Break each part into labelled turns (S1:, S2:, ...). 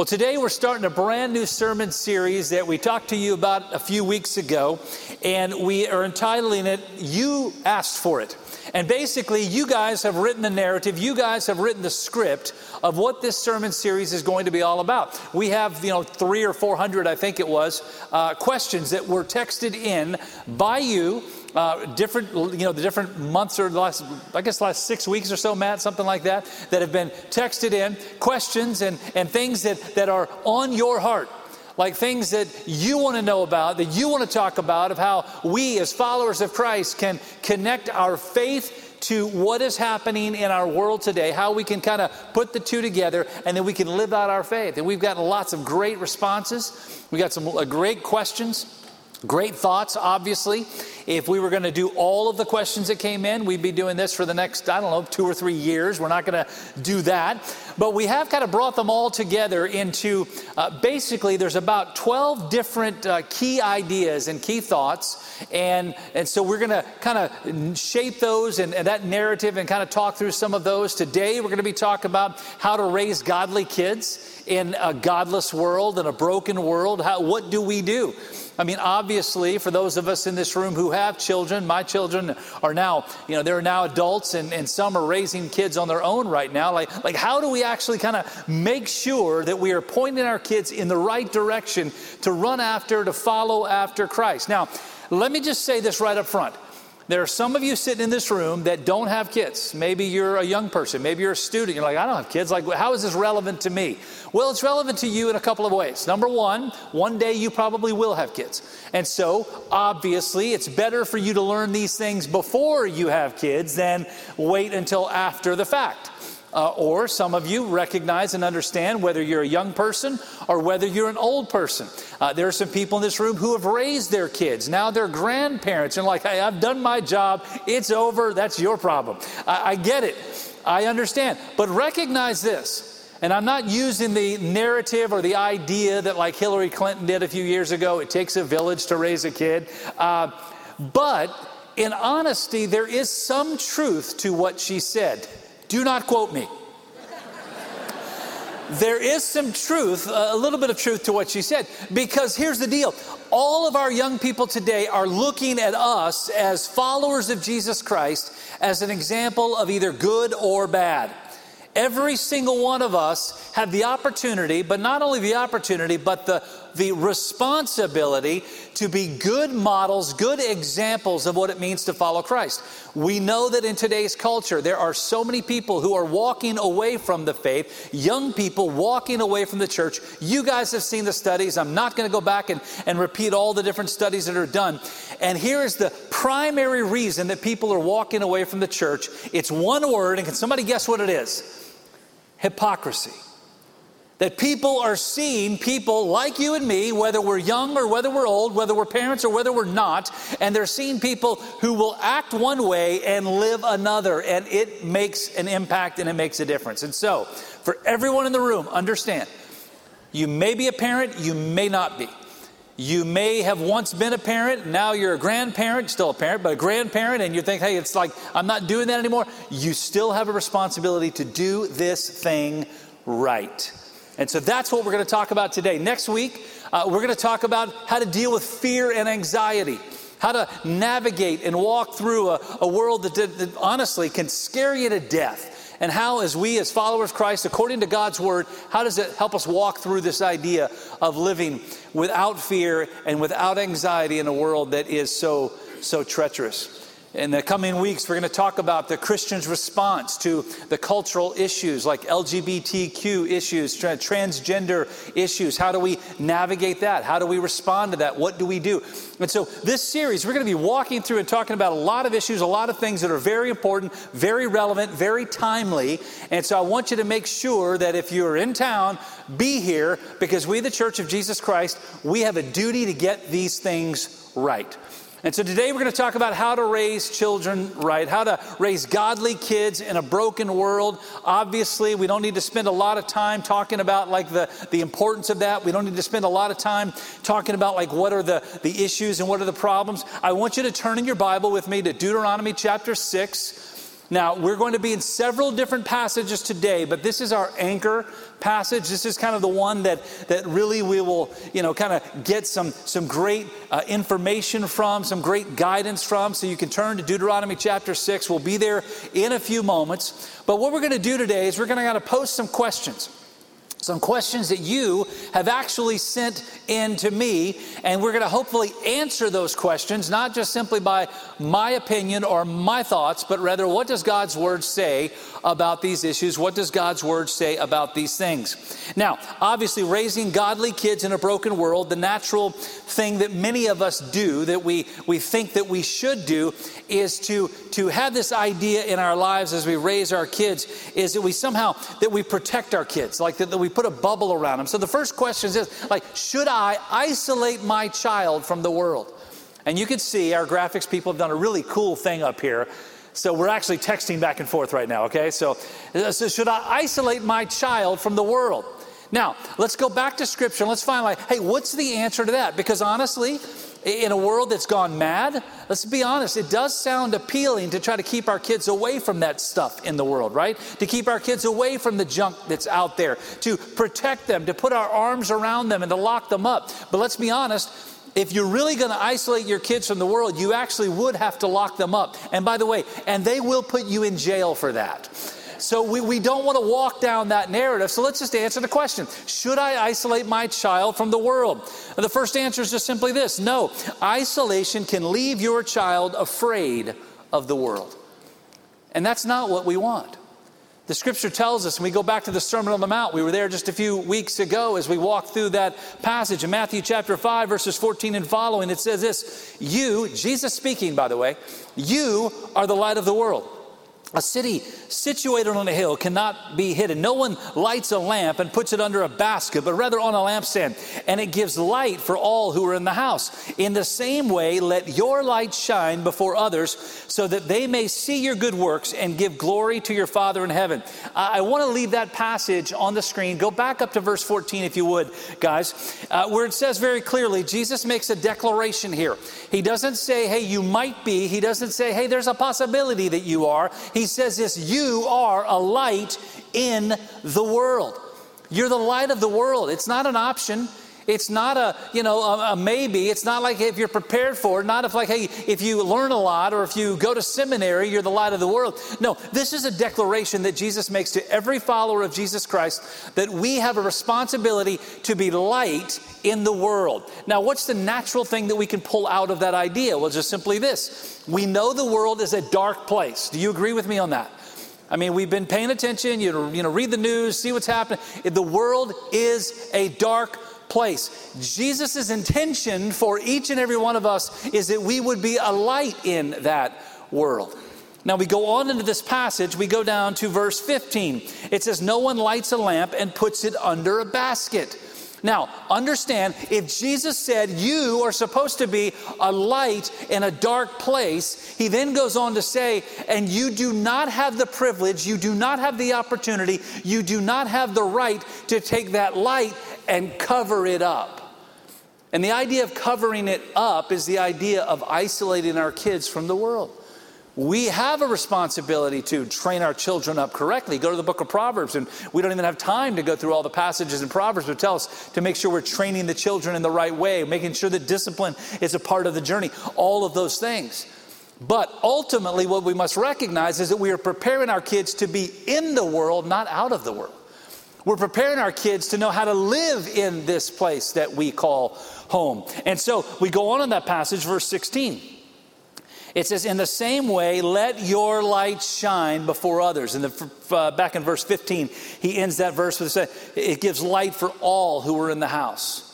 S1: Well, today we're starting a brand new sermon series that we talked to you about a few weeks ago, and we are entitling it You Asked for It. And basically, you guys have written the narrative, you guys have written the script of what this sermon series is going to be all about. We have, you know, three or four hundred, I think it was, uh, questions that were texted in by you uh, different, you know, the different months or last, I guess, last six weeks or so, Matt, something like that, that have been texted in, questions and, and things that, that are on your heart like things that you want to know about, that you want to talk about, of how we as followers of Christ can connect our faith to what is happening in our world today, how we can kind of put the two together, and then we can live out our faith. And we've gotten lots of great responses. We got some uh, great questions. Great thoughts, obviously. If we were going to do all of the questions that came in, we'd be doing this for the next, I don't know, two or three years. We're not going to do that. But we have kind of brought them all together into uh, basically, there's about 12 different uh, key ideas and key thoughts. And, and so we're going to kind of shape those and, and that narrative and kind of talk through some of those. Today, we're going to be talking about how to raise godly kids in a godless world, in a broken world. How, what do we do? I mean, obviously, for those of us in this room who have children, my children are now, you know, they're now adults and, and some are raising kids on their own right now. Like, like how do we actually kind of make sure that we are pointing our kids in the right direction to run after, to follow after Christ? Now, let me just say this right up front. There are some of you sitting in this room that don't have kids. Maybe you're a young person. Maybe you're a student. You're like, I don't have kids. Like, how is this relevant to me? Well, it's relevant to you in a couple of ways. Number one, one day you probably will have kids. And so, obviously, it's better for you to learn these things before you have kids than wait until after the fact. Uh, or some of you recognize and understand whether you're a young person or whether you're an old person. Uh, there are some people in this room who have raised their kids. Now they're grandparents and like, hey, I've done my job. It's over. That's your problem. I, I get it. I understand. But recognize this. And I'm not using the narrative or the idea that, like Hillary Clinton did a few years ago, it takes a village to raise a kid. Uh, but in honesty, there is some truth to what she said. Do not quote me. there is some truth, a little bit of truth to what she said, because here's the deal. All of our young people today are looking at us as followers of Jesus Christ as an example of either good or bad. Every single one of us have the opportunity, but not only the opportunity, but the, the responsibility to be good models, good examples of what it means to follow Christ. We know that in today's culture, there are so many people who are walking away from the faith, young people walking away from the church. You guys have seen the studies. I'm not going to go back and, and repeat all the different studies that are done. And here is the primary reason that people are walking away from the church it's one word, and can somebody guess what it is? Hypocrisy. That people are seeing people like you and me, whether we're young or whether we're old, whether we're parents or whether we're not, and they're seeing people who will act one way and live another, and it makes an impact and it makes a difference. And so, for everyone in the room, understand you may be a parent, you may not be. You may have once been a parent, now you're a grandparent, still a parent, but a grandparent, and you think, hey, it's like, I'm not doing that anymore. You still have a responsibility to do this thing right. And so that's what we're going to talk about today. Next week, uh, we're going to talk about how to deal with fear and anxiety, how to navigate and walk through a, a world that, that, that honestly can scare you to death and how, as we, as followers of Christ, according to God's word, how does it help us walk through this idea of living without fear and without anxiety in a world that is so, so treacherous? In the coming weeks, we're going to talk about the Christian's response to the cultural issues like LGBTQ issues, transgender issues. How do we navigate that? How do we respond to that? What do we do? And so, this series, we're going to be walking through and talking about a lot of issues, a lot of things that are very important, very relevant, very timely. And so, I want you to make sure that if you're in town, be here because we, the Church of Jesus Christ, we have a duty to get these things right. And so today we're going to talk about how to raise children right, how to raise godly kids in a broken world. Obviously, we don't need to spend a lot of time talking about like the, the importance of that. We don't need to spend a lot of time talking about like what are the, the issues and what are the problems. I want you to turn in your Bible with me to Deuteronomy chapter 6. Now, we're going to be in several different passages today, but this is our anchor passage. This is kind of the one that, that really we will, you know, kind of get some, some great uh, information from, some great guidance from. So you can turn to Deuteronomy chapter 6. We'll be there in a few moments. But what we're going to do today is we're going to kind of post some questions some questions that you have actually sent in to me, and we're going to hopefully answer those questions, not just simply by my opinion or my thoughts, but rather what does God's Word say about these issues? What does God's Word say about these things? Now, obviously, raising godly kids in a broken world, the natural thing that many of us do, that we, we think that we should do, is to, to have this idea in our lives as we raise our kids, is that we somehow, that we protect our kids, like that, that we put a bubble around them. So the first question is this, like, should I isolate my child from the world? And you can see our graphics people have done a really cool thing up here. So we're actually texting back and forth right now, okay? So, uh, so should I isolate my child from the world? Now, let's go back to scripture and let's find like, hey, what's the answer to that? Because honestly, in a world that's gone mad, let's be honest, it does sound appealing to try to keep our kids away from that stuff in the world, right? To keep our kids away from the junk that's out there, to protect them, to put our arms around them and to lock them up. But let's be honest, if you're really going to isolate your kids from the world, you actually would have to lock them up. And by the way, and they will put you in jail for that. So we, we don't want to walk down that narrative. So let's just answer the question Should I isolate my child from the world? And the first answer is just simply this no. Isolation can leave your child afraid of the world. And that's not what we want. The scripture tells us, and we go back to the Sermon on the Mount, we were there just a few weeks ago as we walked through that passage in Matthew chapter 5, verses 14 and following. It says this You, Jesus speaking, by the way, you are the light of the world. A city situated on a hill cannot be hidden. No one lights a lamp and puts it under a basket, but rather on a lampstand, and it gives light for all who are in the house. In the same way, let your light shine before others so that they may see your good works and give glory to your Father in heaven. I want to leave that passage on the screen. Go back up to verse 14, if you would, guys, uh, where it says very clearly Jesus makes a declaration here. He doesn't say, hey, you might be. He doesn't say, hey, there's a possibility that you are. He he says this you are a light in the world. You're the light of the world. It's not an option. It's not a, you know, a, a, maybe. It's not like if you're prepared for it, not if like, hey, if you learn a lot or if you go to seminary, you're the light of the world. No, this is a declaration that Jesus makes to every follower of Jesus Christ that we have a responsibility to be light in the world. Now, what's the natural thing that we can pull out of that idea? Well, just simply this. We know the world is a dark place. Do you agree with me on that? I mean, we've been paying attention, you know, you know read the news, see what's happening. The world is a dark place. Jesus' intention for each and every one of us is that we would be a light in that world. Now we go on into this passage, we go down to verse 15. It says, No one lights a lamp and puts it under a basket now, understand if Jesus said you are supposed to be a light in a dark place, he then goes on to say, and you do not have the privilege, you do not have the opportunity, you do not have the right to take that light and cover it up. And the idea of covering it up is the idea of isolating our kids from the world we have a responsibility to train our children up correctly. Go to the book of Proverbs, and we don't even have time to go through all the passages in Proverbs, but tell us to make sure we're training the children in the right way, making sure that discipline is a part of the journey, all of those things. But ultimately, what we must recognize is that we are preparing our kids to be in the world, not out of the world. We're preparing our kids to know how to live in this place that we call home. And so we go on in that passage, verse 16. It says, In the same way, let your light shine before others. And uh, back in verse 15, he ends that verse with it gives light for all who are in the house.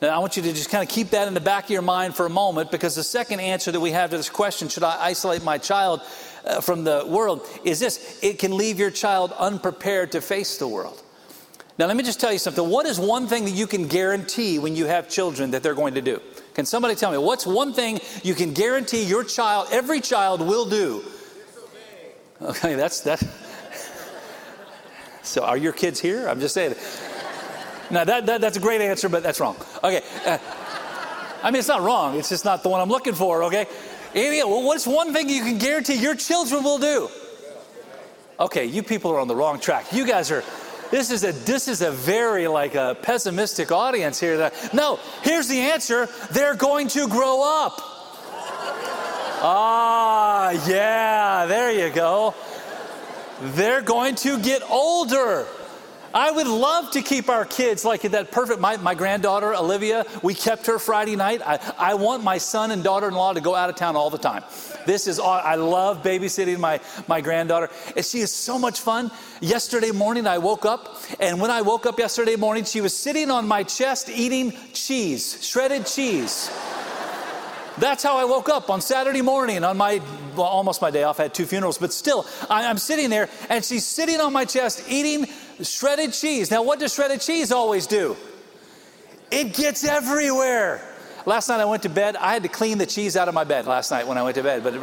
S1: Now, I want you to just kind of keep that in the back of your mind for a moment because the second answer that we have to this question, should I isolate my child uh, from the world, is this it can leave your child unprepared to face the world. Now, let me just tell you something. What is one thing that you can guarantee when you have children that they're going to do? Can somebody tell me what's one thing you can guarantee your child, every child will do? Okay, that's that. so, are your kids here? I'm just saying. Now, that, that that's a great answer, but that's wrong. Okay. Uh, I mean, it's not wrong. It's just not the one I'm looking for. Okay. Anyway, well, what's one thing you can guarantee your children will do? Okay, you people are on the wrong track. You guys are. This is a this is a very like a pessimistic audience here. That no, here's the answer. They're going to grow up. Ah, yeah, there you go. They're going to get older. I would love to keep our kids like that perfect. My, my granddaughter, Olivia, we kept her Friday night. I, I want my son and daughter in law to go out of town all the time. This is, all, I love babysitting my, my granddaughter. And she is so much fun. Yesterday morning, I woke up, and when I woke up yesterday morning, she was sitting on my chest eating cheese, shredded cheese. That's how I woke up on Saturday morning on my, well, almost my day off. I had two funerals, but still, I, I'm sitting there and she's sitting on my chest eating shredded cheese. Now, what does shredded cheese always do? It gets everywhere. Last night I went to bed. I had to clean the cheese out of my bed last night when I went to bed. But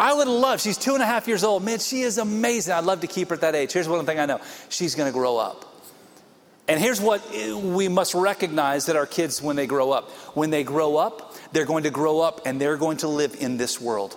S1: I would love, she's two and a half years old. Man, she is amazing. I'd love to keep her at that age. Here's one thing I know she's going to grow up. And here's what we must recognize that our kids, when they grow up, when they grow up, they're going to grow up and they're going to live in this world.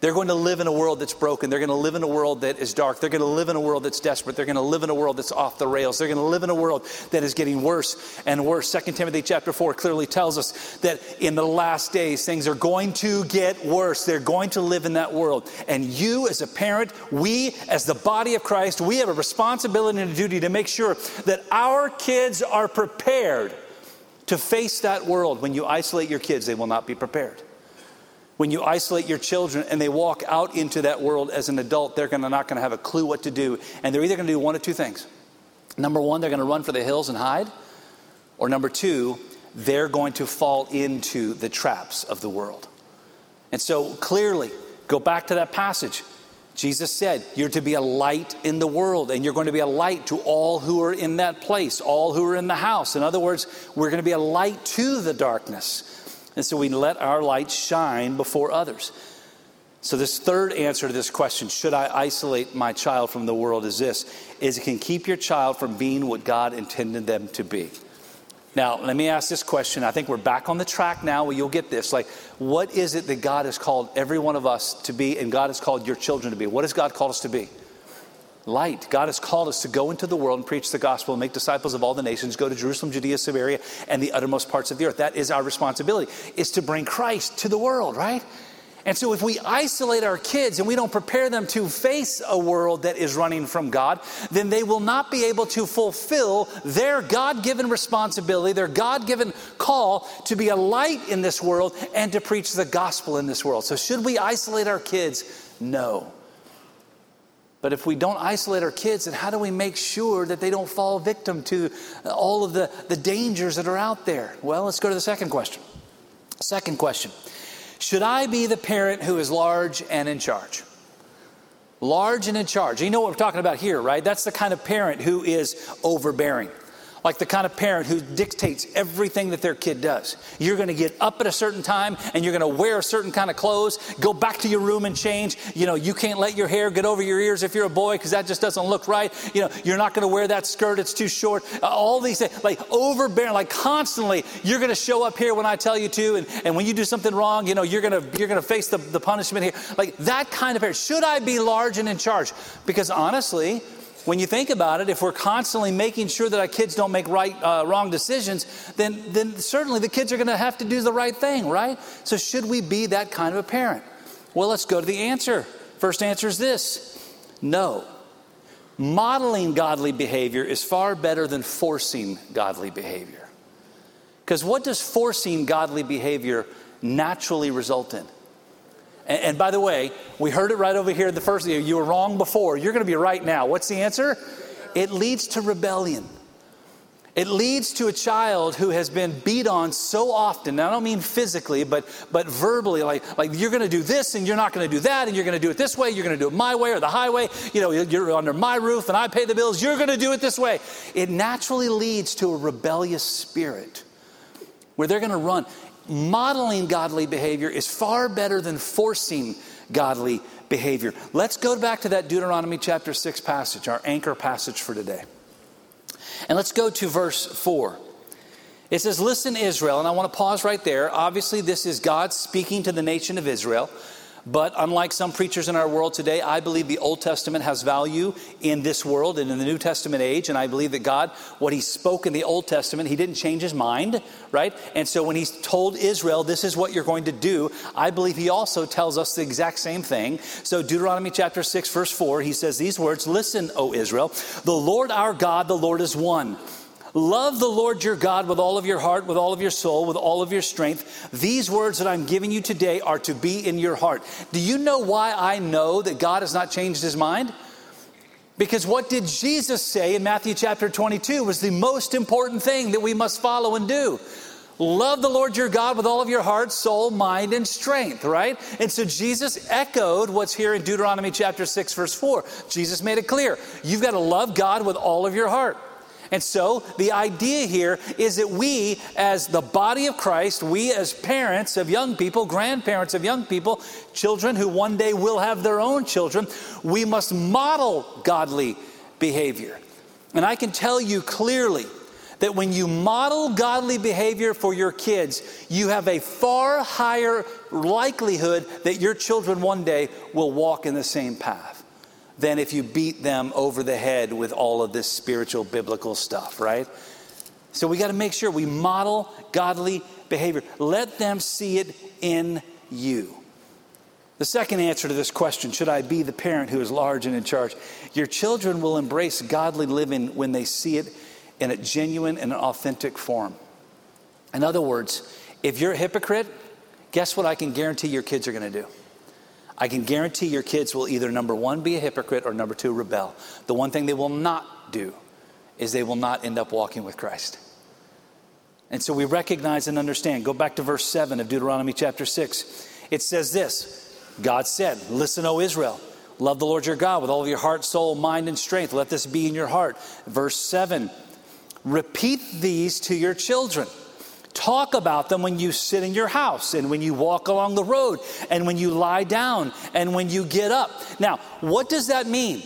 S1: They're going to live in a world that's broken. They're going to live in a world that is dark. They're going to live in a world that's desperate. They're going to live in a world that's off the rails. They're going to live in a world that is getting worse and worse. 2 Timothy chapter 4 clearly tells us that in the last days things are going to get worse. They're going to live in that world. And you as a parent, we as the body of Christ, we have a responsibility and a duty to make sure that our kids are prepared to face that world. When you isolate your kids, they will not be prepared. When you isolate your children and they walk out into that world as an adult, they're gonna, not going to have a clue what to do. And they're either going to do one of two things. Number one, they're going to run for the hills and hide. Or number two, they're going to fall into the traps of the world. And so clearly, go back to that passage. Jesus said, You're to be a light in the world, and you're going to be a light to all who are in that place, all who are in the house. In other words, we're going to be a light to the darkness. And so we let our light shine before others. So this third answer to this question, should I isolate my child from the world, is this, is it can keep your child from being what God intended them to be. Now, let me ask this question. I think we're back on the track now where you'll get this. Like, what is it that God has called every one of us to be and God has called your children to be? What has God called us to be? Light. God has called us to go into the world and preach the gospel and make disciples of all the nations, go to Jerusalem, Judea, Samaria, and the uttermost parts of the earth. That is our responsibility, is to bring Christ to the world, right? And so, if we isolate our kids and we don't prepare them to face a world that is running from God, then they will not be able to fulfill their God given responsibility, their God given call to be a light in this world and to preach the gospel in this world. So, should we isolate our kids? No. But if we don't isolate our kids, then how do we make sure that they don't fall victim to all of the, the dangers that are out there? Well, let's go to the second question. Second question should I be the parent who is large and in charge? Large and in charge. You know what we're talking about here, right? That's the kind of parent who is overbearing like the kind of parent who dictates everything that their kid does. You're going to get up at a certain time and you're going to wear a certain kind of clothes, go back to your room and change. You know, you can't let your hair get over your ears if you're a boy because that just doesn't look right. You know, you're not going to wear that skirt, it's too short. Uh, all these things, like overbearing, like constantly, you're going to show up here when I tell you to. And, and when you do something wrong, you know, you're going to, you're going to face the, the punishment here. Like that kind of parent. Should I be large and in charge? Because honestly, when you think about it, if we're constantly making sure that our kids don't make right, uh, wrong decisions, then, then certainly the kids are going to have to do the right thing, right? So, should we be that kind of a parent? Well, let's go to the answer. First answer is this no. Modeling godly behavior is far better than forcing godly behavior. Because what does forcing godly behavior naturally result in? And, and by the way, we heard it right over here the first year. You were wrong before. You're going to be right now. What's the answer? It leads to rebellion. It leads to a child who has been beat on so often. Now, I don't mean physically, but, but verbally, like, like you're going to do this and you're not going to do that, and you're going to do it this way, you're going to do it my way or the highway. You know, you're under my roof and I pay the bills, you're going to do it this way. It naturally leads to a rebellious spirit where they're going to run modeling godly behavior is far better than forcing godly behavior. Let's go back to that Deuteronomy chapter 6 passage, our anchor passage for today. And let's go to verse 4. It says, Listen, Israel, and I want to pause right there. Obviously, this is God speaking to the nation of Israel. But unlike some preachers in our world today, I believe the Old Testament has value in this world and in the New Testament age. And I believe that God, what He spoke in the Old Testament, He didn't change His mind, right? And so when He told Israel, this is what you're going to do, I believe He also tells us the exact same thing. So Deuteronomy chapter 6, verse 4, He says these words Listen, O Israel, the Lord our God, the Lord is one. Love the Lord your God with all of your heart, with all of your soul, with all of your strength. These words that I'm giving you today are to be in your heart. Do you know why I know that God has not changed his mind? Because what did Jesus say in Matthew chapter 22 was the most important thing that we must follow and do. Love the Lord your God with all of your heart, soul, mind, and strength, right? And so Jesus echoed what's here in Deuteronomy chapter 6, verse 4. Jesus made it clear. You've got to love God with all of your heart. And so the idea here is that we, as the body of Christ, we as parents of young people, grandparents of young people, children who one day will have their own children, we must model godly behavior. And I can tell you clearly that when you model godly behavior for your kids, you have a far higher likelihood that your children one day will walk in the same path than if you beat them over the head with all of this spiritual biblical stuff, right? So we got to make sure we model godly behavior. Let them see it in you. The second answer to this question should I be the parent who is large and in charge? Your children will embrace godly living when they see it in a genuine and an authentic form. In other words, if you're a hypocrite, guess what I can guarantee your kids are going to do? I can guarantee your kids will either number one, be a hypocrite, or number two, rebel. The one thing they will not do is they will not end up walking with Christ. And so we recognize and understand. Go back to verse 7 of Deuteronomy chapter 6. It says this God said, Listen, O Israel, love the Lord your God with all of your heart, soul, mind, and strength. Let this be in your heart. Verse 7 Repeat these to your children Talk about them when you sit in your house and when you walk along the road and when you lie down and when you get up. Now, what does that mean?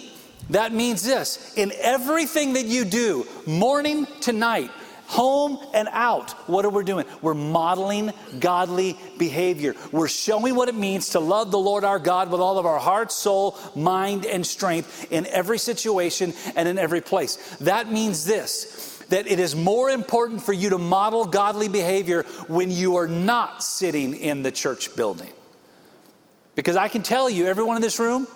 S1: That means this in everything that you do, morning to night, home and out, what are we doing? We're modeling godly behavior. We're showing what it means to love the Lord our God with all of our heart, soul, mind, and strength in every situation and in every place. That means this that it is more important for you to model godly behavior when you are not sitting in the church building. Because I can tell you, everyone in this room,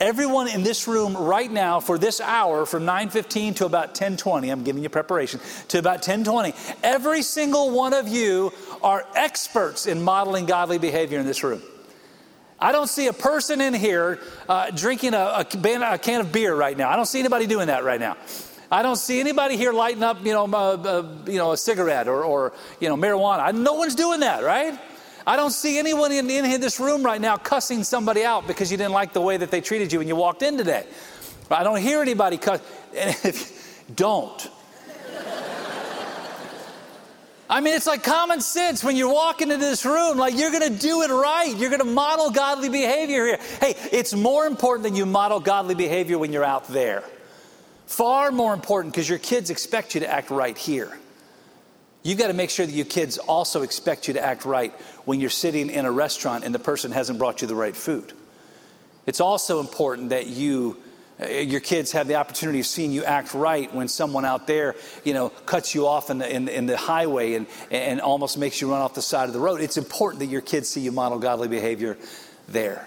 S1: everyone in this room right now for this hour from 9:15 to about 10:20, I'm giving you preparation, to about 10:20, every single one of you are experts in modeling godly behavior in this room. I don't see a person in here uh, drinking a, a, a can of beer right now. I don't see anybody doing that right now. I don't see anybody here lighting up, you know, uh, uh, you know, a cigarette or, or, you know, marijuana. No one's doing that, right? I don't see anyone in, in this room right now cussing somebody out because you didn't like the way that they treated you when you walked in today. I don't hear anybody cuss. Don't. I mean, it's like common sense when you're walking into this room, like you're going to do it right. You're going to model godly behavior here. Hey, it's more important than you model godly behavior when you're out there. Far more important because your kids expect you to act right here. You've got to make sure that your kids also expect you to act right when you're sitting in a restaurant and the person hasn't brought you the right food. It's also important that you uh, your kids have the opportunity of seeing you act right when someone out there, you know, cuts you off in the, in, in, the highway and, and almost makes you run off the side of the road. It's important that your kids see you model godly behavior there.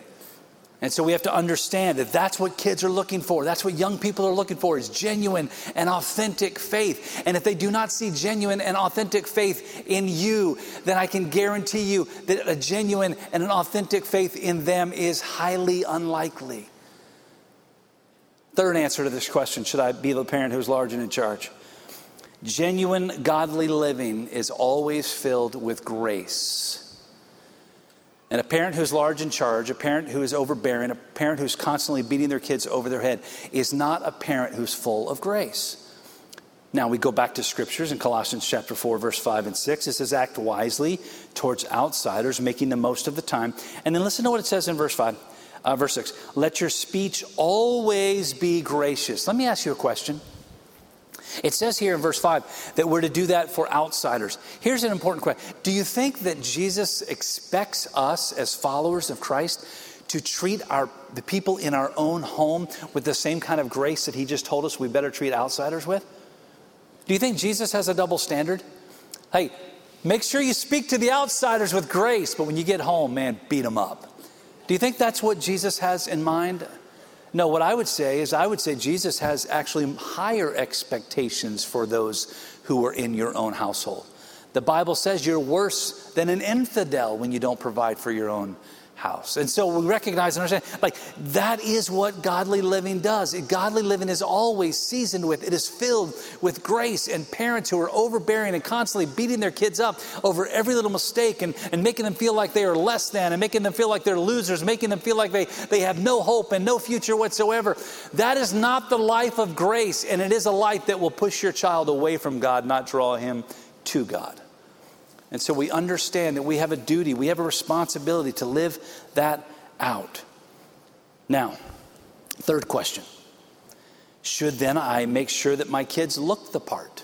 S1: And so we have to understand that that's what kids are looking for. That's what young people are looking for is genuine and authentic faith. And if they do not see genuine and authentic faith in you, then I can guarantee you that a genuine and an authentic faith in them is highly unlikely. Third answer to this question should I be the parent who's large and in charge? Genuine godly living is always filled with grace. And a parent who's large in charge, a parent who is overbearing, a parent who's constantly beating their kids over their head is not a parent who's full of grace. Now we go back to scriptures in Colossians chapter 4, verse 5 and 6. It says, Act wisely towards outsiders, making the most of the time. And then listen to what it says in verse 5, uh, verse 6. Let your speech always be gracious. Let me ask you a question. It says here in verse 5 that we're to do that for outsiders. Here's an important question Do you think that Jesus expects us as followers of Christ to treat our, the people in our own home with the same kind of grace that he just told us we better treat outsiders with? Do you think Jesus has a double standard? Hey, make sure you speak to the outsiders with grace, but when you get home, man, beat them up. Do you think that's what Jesus has in mind? No, what I would say is I would say Jesus has actually higher expectations for those who are in your own household. The Bible says you're worse than an infidel when you don't provide for your own house. And so we recognize and understand, like, that is what godly living does. Godly living is always seasoned with, it is filled with grace and parents who are overbearing and constantly beating their kids up over every little mistake and, and making them feel like they are less than and making them feel like they're losers, making them feel like they, they have no hope and no future whatsoever. That is not the life of grace, and it is a life that will push your child away from God, not draw him to God. And so we understand that we have a duty, we have a responsibility to live that out. Now, third question Should then I make sure that my kids look the part?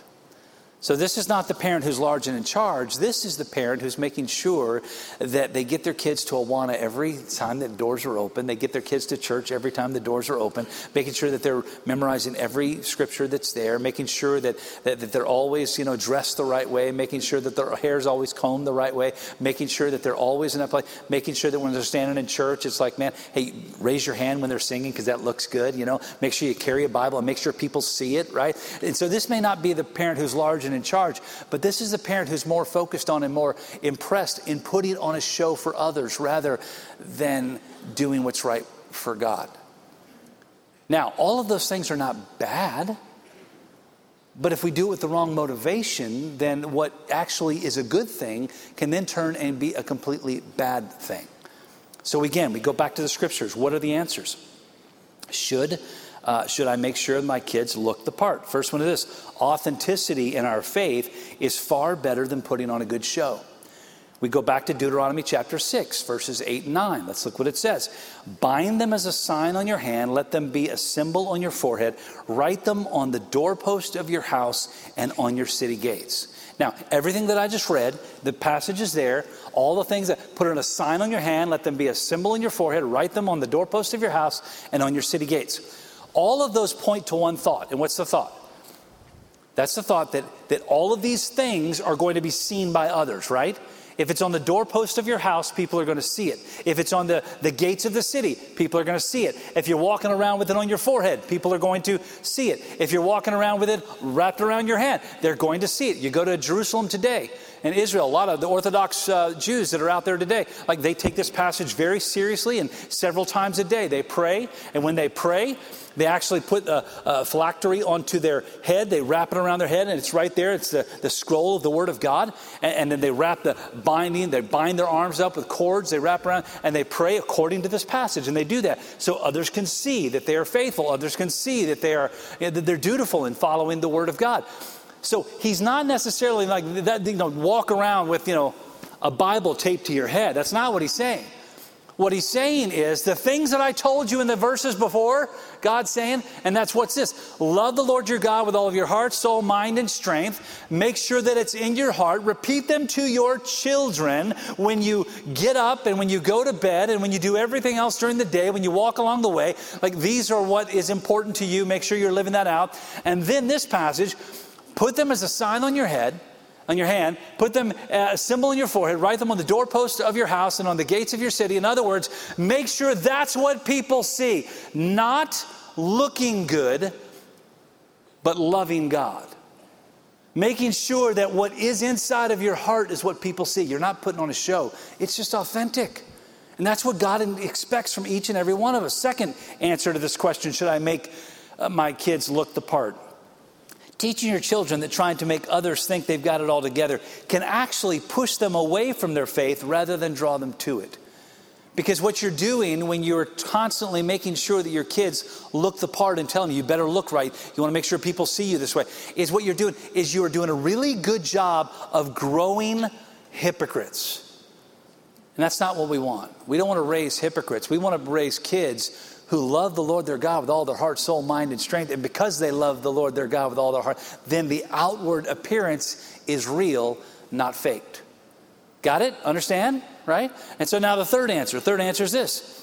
S1: So, this is not the parent who's large and in charge. This is the parent who's making sure that they get their kids to Awana every time that doors are open. They get their kids to church every time the doors are open, making sure that they're memorizing every scripture that's there, making sure that, that, that they're always you know, dressed the right way, making sure that their hair is always combed the right way, making sure that they're always in that place, making sure that when they're standing in church, it's like, man, hey, raise your hand when they're singing because that looks good. You know, make sure you carry a Bible and make sure people see it, right? And so, this may not be the parent who's large and in charge. But this is a parent who's more focused on and more impressed in putting on a show for others rather than doing what's right for God. Now, all of those things are not bad. But if we do it with the wrong motivation, then what actually is a good thing can then turn and be a completely bad thing. So again, we go back to the scriptures. What are the answers? Should uh, should I make sure my kids look the part? First one is this authenticity in our faith is far better than putting on a good show. We go back to Deuteronomy chapter 6, verses 8 and 9. Let's look what it says. Bind them as a sign on your hand, let them be a symbol on your forehead, write them on the doorpost of your house and on your city gates. Now, everything that I just read, the passage is there, all the things that put in a sign on your hand, let them be a symbol on your forehead, write them on the doorpost of your house and on your city gates. All of those point to one thought. And what's the thought? That's the thought that, that all of these things are going to be seen by others, right? If it's on the doorpost of your house, people are going to see it. If it's on the, the gates of the city, people are going to see it. If you're walking around with it on your forehead, people are going to see it. If you're walking around with it wrapped around your hand, they're going to see it. You go to Jerusalem today, in Israel, a lot of the Orthodox uh, Jews that are out there today, like they take this passage very seriously and several times a day they pray. And when they pray, they actually put a, a, phylactery onto their head. They wrap it around their head, and it's right there. It's the, the scroll of the Word of God. And, and, then they wrap the binding, they bind their arms up with cords, they wrap around, and they pray according to this passage. And they do that so others can see that they are faithful, others can see that they are that they're dutiful in following the Word of God. So he's not necessarily like that, you know, walk around with, you know, a Bible taped to your head. That's not what he's saying. What he's saying is the things that I told you in the verses before, God's saying, and that's what's this love the Lord your God with all of your heart, soul, mind, and strength. Make sure that it's in your heart. Repeat them to your children when you get up and when you go to bed and when you do everything else during the day, when you walk along the way. Like these are what is important to you. Make sure you're living that out. And then this passage, Put them as a sign on your head, on your hand, put them uh, a symbol in your forehead, write them on the doorpost of your house and on the gates of your city. In other words, make sure that's what people see. Not looking good, but loving God. Making sure that what is inside of your heart is what people see. You're not putting on a show, it's just authentic. And that's what God expects from each and every one of us. Second answer to this question should I make uh, my kids look the part? Teaching your children that trying to make others think they've got it all together can actually push them away from their faith rather than draw them to it. Because what you're doing when you're constantly making sure that your kids look the part and telling you, you better look right, you want to make sure people see you this way, is what you're doing is you're doing a really good job of growing hypocrites. And that's not what we want. We don't want to raise hypocrites. We want to raise kids who love the Lord their God with all their heart, soul, mind, and strength. And because they love the Lord their God with all their heart, then the outward appearance is real, not faked. Got it? Understand? Right? And so now the third answer. Third answer is this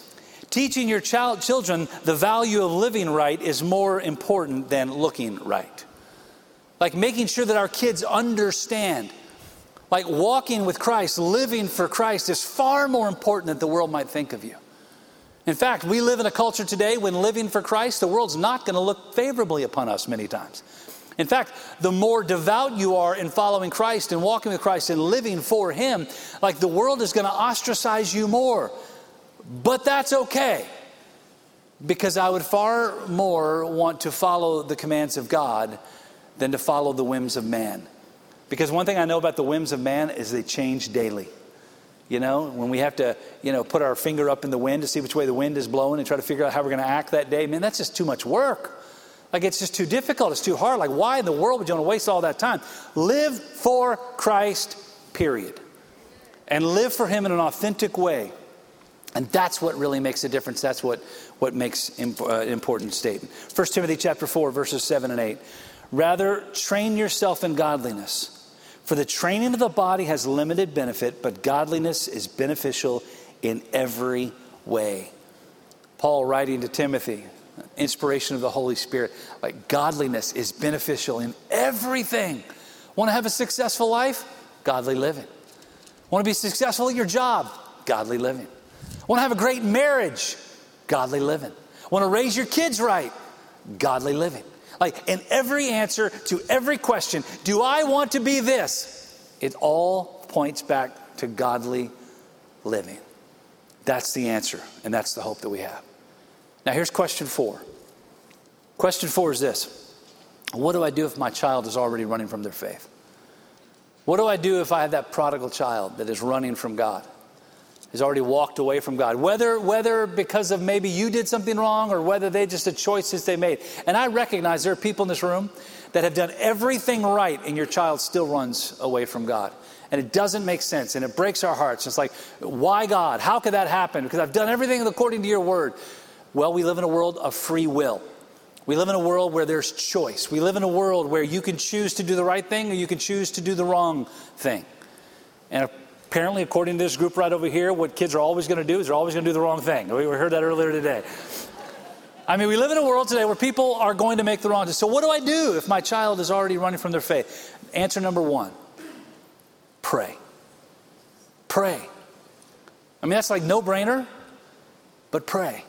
S1: Teaching your child, children the value of living right is more important than looking right. Like making sure that our kids understand, like walking with Christ, living for Christ is far more important than the world might think of you. In fact, we live in a culture today when living for Christ, the world's not going to look favorably upon us many times. In fact, the more devout you are in following Christ and walking with Christ and living for Him, like the world is going to ostracize you more. But that's okay. Because I would far more want to follow the commands of God than to follow the whims of man. Because one thing I know about the whims of man is they change daily. You know, when we have to, you know, put our finger up in the wind to see which way the wind is blowing and try to figure out how we're going to act that day, man, that's just too much work. Like it's just too difficult. It's too hard. Like, why in the world would you want to waste all that time? Live for Christ, period. And live for Him in an authentic way. And that's what really makes a difference. That's what, what makes imp, uh, important statement. 1 Timothy chapter 4, verses 7 and 8. Rather, train yourself in godliness. For the training of the body has limited benefit, but godliness is beneficial in every way. Paul writing to Timothy, inspiration of the Holy Spirit, like godliness is beneficial in everything. Want to have a successful life? Godly living. Want to be successful at your job? Godly living. Want to have a great marriage? Godly living. Want to raise your kids right? Godly living. Like in every answer to every question, do I want to be this? It all points back to godly living. That's the answer, and that's the hope that we have. Now, here's question four. Question four is this What do I do if my child is already running from their faith? What do I do if I have that prodigal child that is running from God? Has already walked away from God, whether, whether because of maybe you did something wrong or whether they just the choices they made. And I recognize there are people in this room that have done everything right and your child still runs away from God. And it doesn't make sense and it breaks our hearts. It's like, why God? How could that happen? Because I've done everything according to your word. Well, we live in a world of free will. We live in a world where there's choice. We live in a world where you can choose to do the right thing or you can choose to do the wrong thing. And apparently, according to this group right over here, what kids are always going to do is they're always going to do the wrong thing. We heard that earlier today. I mean, we live in a world today where people are going to make the wrong decision. So, what do I do if my child is already running from their faith? Answer number one pray. Pray. I mean, that's like no brainer, but pray.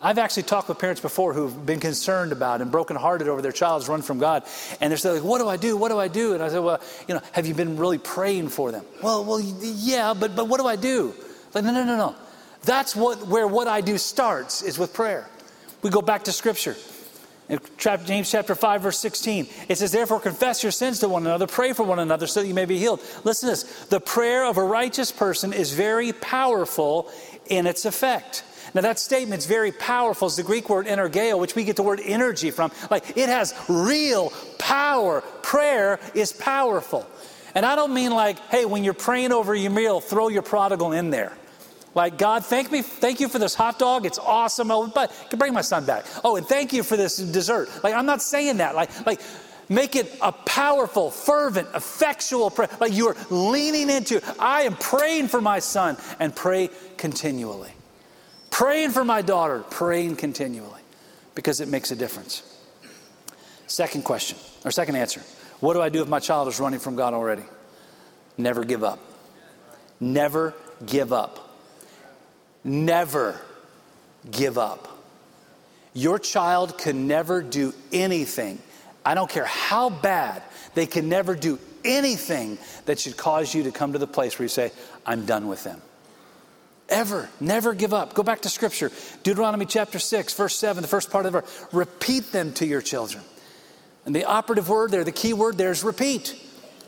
S1: I've actually talked with parents before who've been concerned about and brokenhearted over their child's run from God. And they're like, what do I do? What do I do? And I said, well, you know, have you been really praying for them? Well, well, yeah, but, but what do I do? Like, no, no, no, no. That's what, where what I do starts is with prayer. We go back to scripture. In James chapter 5, verse 16, it says, Therefore, confess your sins to one another, pray for one another so that you may be healed. Listen to this the prayer of a righteous person is very powerful in its effect. Now, that statement's very powerful. It's the Greek word energeo, which we get the word energy from. Like, it has real power. Prayer is powerful. And I don't mean like, hey, when you're praying over your meal, throw your prodigal in there. Like, God, thank me, thank you for this hot dog. It's awesome. Oh, but can bring my son back. Oh, and thank you for this dessert. Like, I'm not saying that. Like, like, make it a powerful, fervent, effectual prayer. Like you are leaning into, I am praying for my son and pray continually. Praying for my daughter, praying continually because it makes a difference. Second question, or second answer What do I do if my child is running from God already? Never give up. Never give up. Never give up. Your child can never do anything. I don't care how bad, they can never do anything that should cause you to come to the place where you say, I'm done with them. Ever, never give up. Go back to scripture. Deuteronomy chapter 6, verse 7, the first part of it. Repeat them to your children. And the operative word there, the key word there is repeat.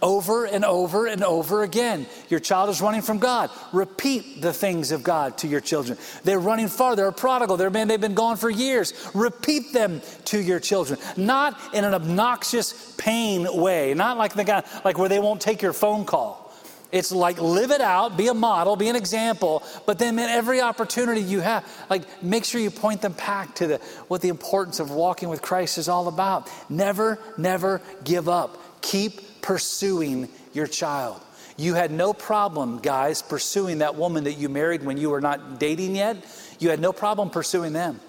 S1: Over and over and over again. Your child is running from God. Repeat the things of God to your children. They're running far. They're a prodigal. They're been, they've been gone for years. Repeat them to your children. Not in an obnoxious pain way. Not like the guy, like where they won't take your phone call it's like live it out, be a model, be an example, but then in every opportunity you have, like make sure you point them back to the what the importance of walking with Christ is all about. Never, never give up. Keep pursuing your child. You had no problem, guys, pursuing that woman that you married when you were not dating yet. You had no problem pursuing them.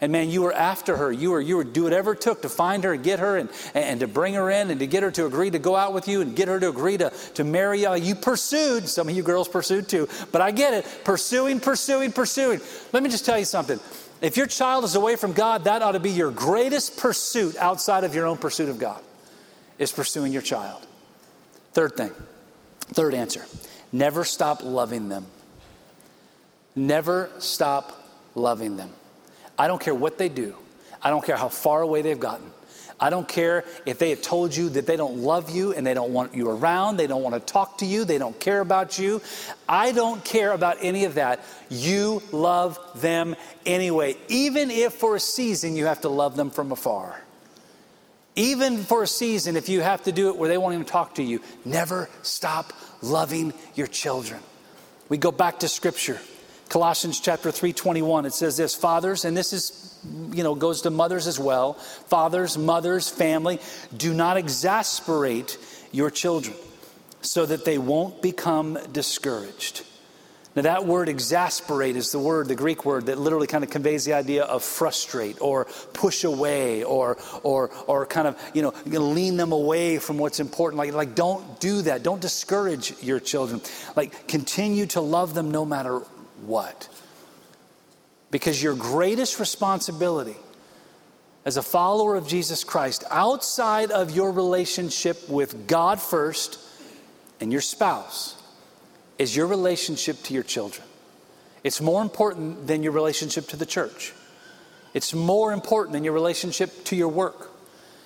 S1: And man, you were after her. You were you were do whatever it took to find her and get her and, and to bring her in and to get her to agree to go out with you and get her to agree to, to marry you. You pursued, some of you girls pursued too, but I get it. Pursuing, pursuing, pursuing. Let me just tell you something. If your child is away from God, that ought to be your greatest pursuit outside of your own pursuit of God, is pursuing your child. Third thing, third answer never stop loving them. Never stop loving them. I don't care what they do, I don't care how far away they've gotten. I don't care if they have told you that they don't love you and they don't want you around, they don't want to talk to you, they don't care about you. I don't care about any of that. You love them anyway, even if for a season you have to love them from afar. Even for a season, if you have to do it where they won't even talk to you, never stop loving your children. We go back to scripture. Colossians chapter 3:21 it says this fathers and this is you know goes to mothers as well fathers mothers family do not exasperate your children so that they won't become discouraged. Now that word exasperate is the word the greek word that literally kind of conveys the idea of frustrate or push away or or or kind of you know lean them away from what's important. Like like don't do that. Don't discourage your children. Like continue to love them no matter what? Because your greatest responsibility as a follower of Jesus Christ, outside of your relationship with God first and your spouse, is your relationship to your children. It's more important than your relationship to the church. It's more important than your relationship to your work.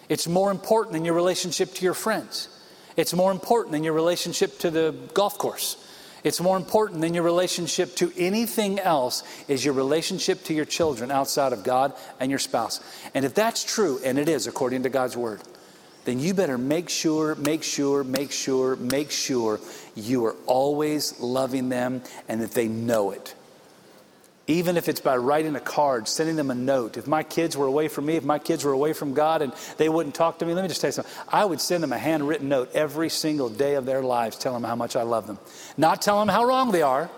S1: It's more important than your relationship to your friends. It's more important than your relationship to the golf course. It's more important than your relationship to anything else is your relationship to your children outside of God and your spouse. And if that's true, and it is according to God's word, then you better make sure, make sure, make sure, make sure you are always loving them and that they know it even if it's by writing a card, sending them a note. If my kids were away from me, if my kids were away from God and they wouldn't talk to me, let me just tell you something. I would send them a handwritten note every single day of their lives telling them how much I love them. Not telling them how wrong they are,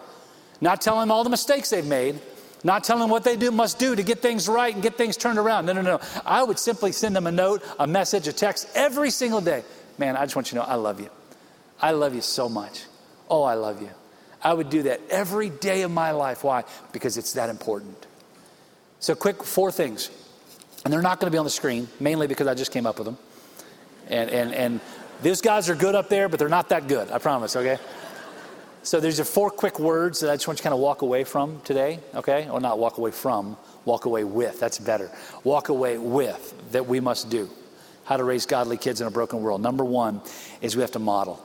S1: not telling them all the mistakes they've made, not telling them what they do must do to get things right and get things turned around. No, no, no. I would simply send them a note, a message, a text every single day. Man, I just want you to know I love you. I love you so much. Oh, I love you. I would do that every day of my life. Why? Because it's that important. So, quick four things. And they're not going to be on the screen, mainly because I just came up with them. And, and, and these guys are good up there, but they're not that good, I promise, okay? So, there's a four quick words that I just want you to kind of walk away from today, okay? Or not walk away from, walk away with. That's better. Walk away with that we must do. How to raise godly kids in a broken world. Number one is we have to model.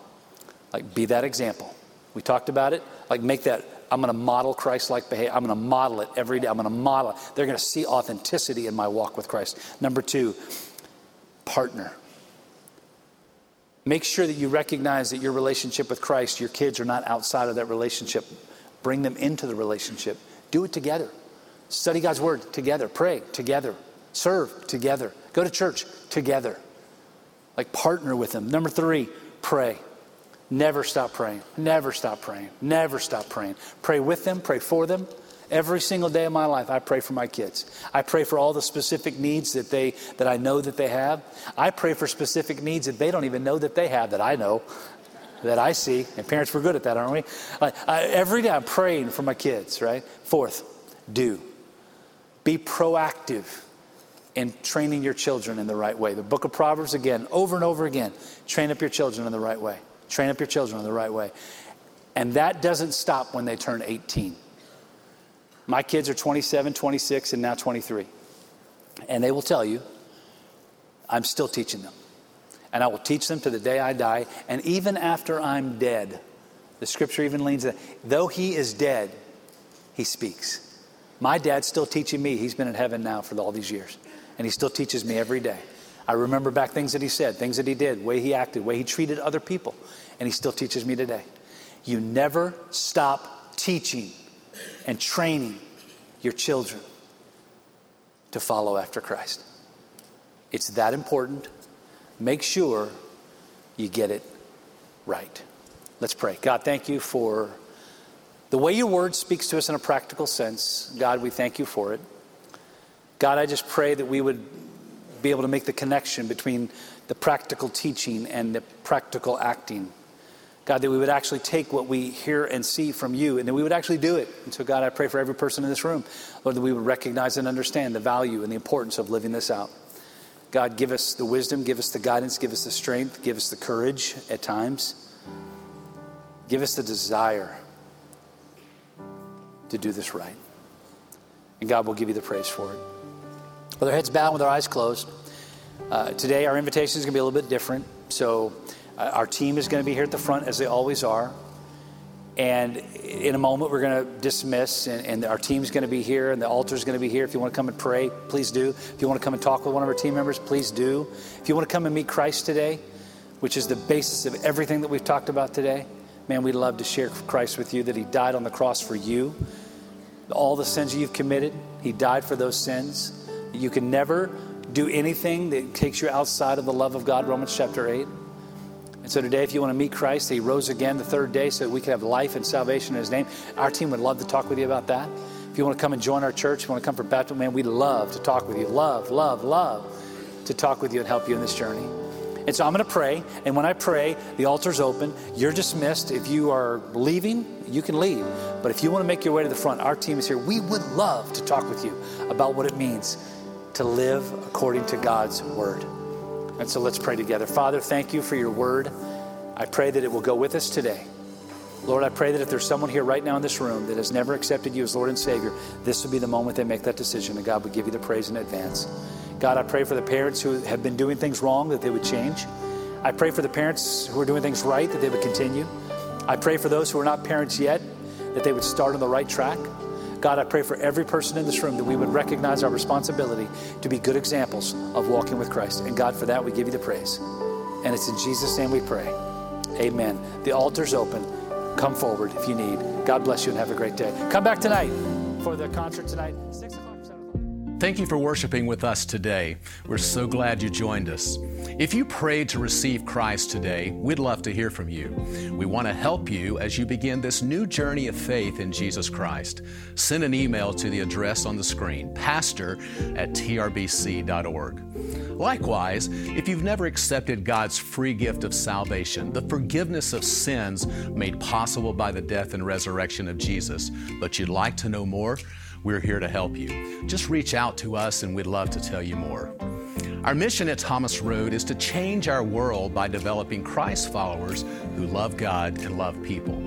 S1: Like, be that example. We talked about it. Like, make that, I'm going to model Christ like behavior. I'm going to model it every day. I'm going to model it. They're going to see authenticity in my walk with Christ. Number two, partner. Make sure that you recognize that your relationship with Christ, your kids are not outside of that relationship. Bring them into the relationship. Do it together. Study God's word together. Pray together. Serve together. Go to church together. Like partner with them. Number three, pray. Never stop praying. Never stop praying. Never stop praying. Pray with them, pray for them. Every single day of my life, I pray for my kids. I pray for all the specific needs that they that I know that they have. I pray for specific needs that they don't even know that they have that I know, that I see. And parents, we're good at that, aren't we? I, every day, I'm praying for my kids. Right. Fourth, do. Be proactive in training your children in the right way. The Book of Proverbs again, over and over again. Train up your children in the right way. Train up your children in the right way. And that doesn't stop when they turn 18. My kids are 27, 26, and now 23. And they will tell you, I'm still teaching them. And I will teach them to the day I die. And even after I'm dead, the scripture even leans that, though he is dead, he speaks. My dad's still teaching me. He's been in heaven now for all these years. And he still teaches me every day. I remember back things that he said, things that he did, way he acted, way he treated other people, and he still teaches me today. You never stop teaching and training your children to follow after Christ. It's that important. Make sure you get it right. Let's pray. God, thank you for The way your word speaks to us in a practical sense, God, we thank you for it. God, I just pray that we would be able to make the connection between the practical teaching and the practical acting. God, that we would actually take what we hear and see from you and that we would actually do it. And so, God, I pray for every person in this room, Lord, that we would recognize and understand the value and the importance of living this out. God, give us the wisdom, give us the guidance, give us the strength, give us the courage at times. Give us the desire to do this right. And God will give you the praise for it. With our heads bowed, with our eyes closed, uh, today our invitation is going to be a little bit different. So, our team is going to be here at the front as they always are. And in a moment, we're going to dismiss, and, and our team's going to be here, and the altar is going to be here. If you want to come and pray, please do. If you want to come and talk with one of our team members, please do. If you want to come and meet Christ today, which is the basis of everything that we've talked about today, man, we'd love to share Christ with you that He died on the cross for you. All the sins you've committed, He died for those sins. You can never do anything that takes you outside of the love of God, Romans chapter 8. And so today, if you want to meet Christ, He rose again the third day so that we could have life and salvation in His name. Our team would love to talk with you about that. If you want to come and join our church, if you want to come for baptism, man, we'd love to talk with you. Love, love, love to talk with you and help you in this journey. And so I'm going to pray. And when I pray, the altar's open. You're dismissed. If you are leaving, you can leave. But if you want to make your way to the front, our team is here. We would love to talk with you about what it means to live according to God's word. And so let's pray together. Father, thank you for your word. I pray that it will go with us today. Lord, I pray that if there's someone here right now in this room that has never accepted you as Lord and Savior, this will be the moment they make that decision, and God will give you the praise in advance. God, I pray for the parents who have been doing things wrong that they would change. I pray for the parents who are doing things right that they would continue. I pray for those who are not parents yet that they would start on the right track. God, I pray for every person in this room that we would recognize our responsibility to be good examples of walking with Christ. And God, for that, we give you the praise. And it's in Jesus' name we pray. Amen. The altar's open. Come forward if you need. God bless you and have a great day. Come back tonight for the concert tonight, 6 o'clock.
S2: Thank you for worshiping with us today. We're so glad you joined us. If you prayed to receive Christ today, we'd love to hear from you. We want to help you as you begin this new journey of faith in Jesus Christ. Send an email to the address on the screen, pastor at trbc.org. Likewise, if you've never accepted God's free gift of salvation, the forgiveness of sins made possible by the death and resurrection of Jesus, but you'd like to know more, we're here to help you. Just reach out to us and we'd love to tell you more. Our mission at Thomas Road is to change our world by developing Christ followers who love God and love people.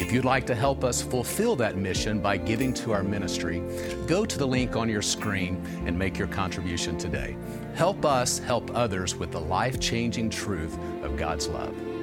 S2: If you'd like to help us fulfill that mission by giving to our ministry, go to the link on your screen and make your contribution today. Help us help others with the life changing truth of God's love.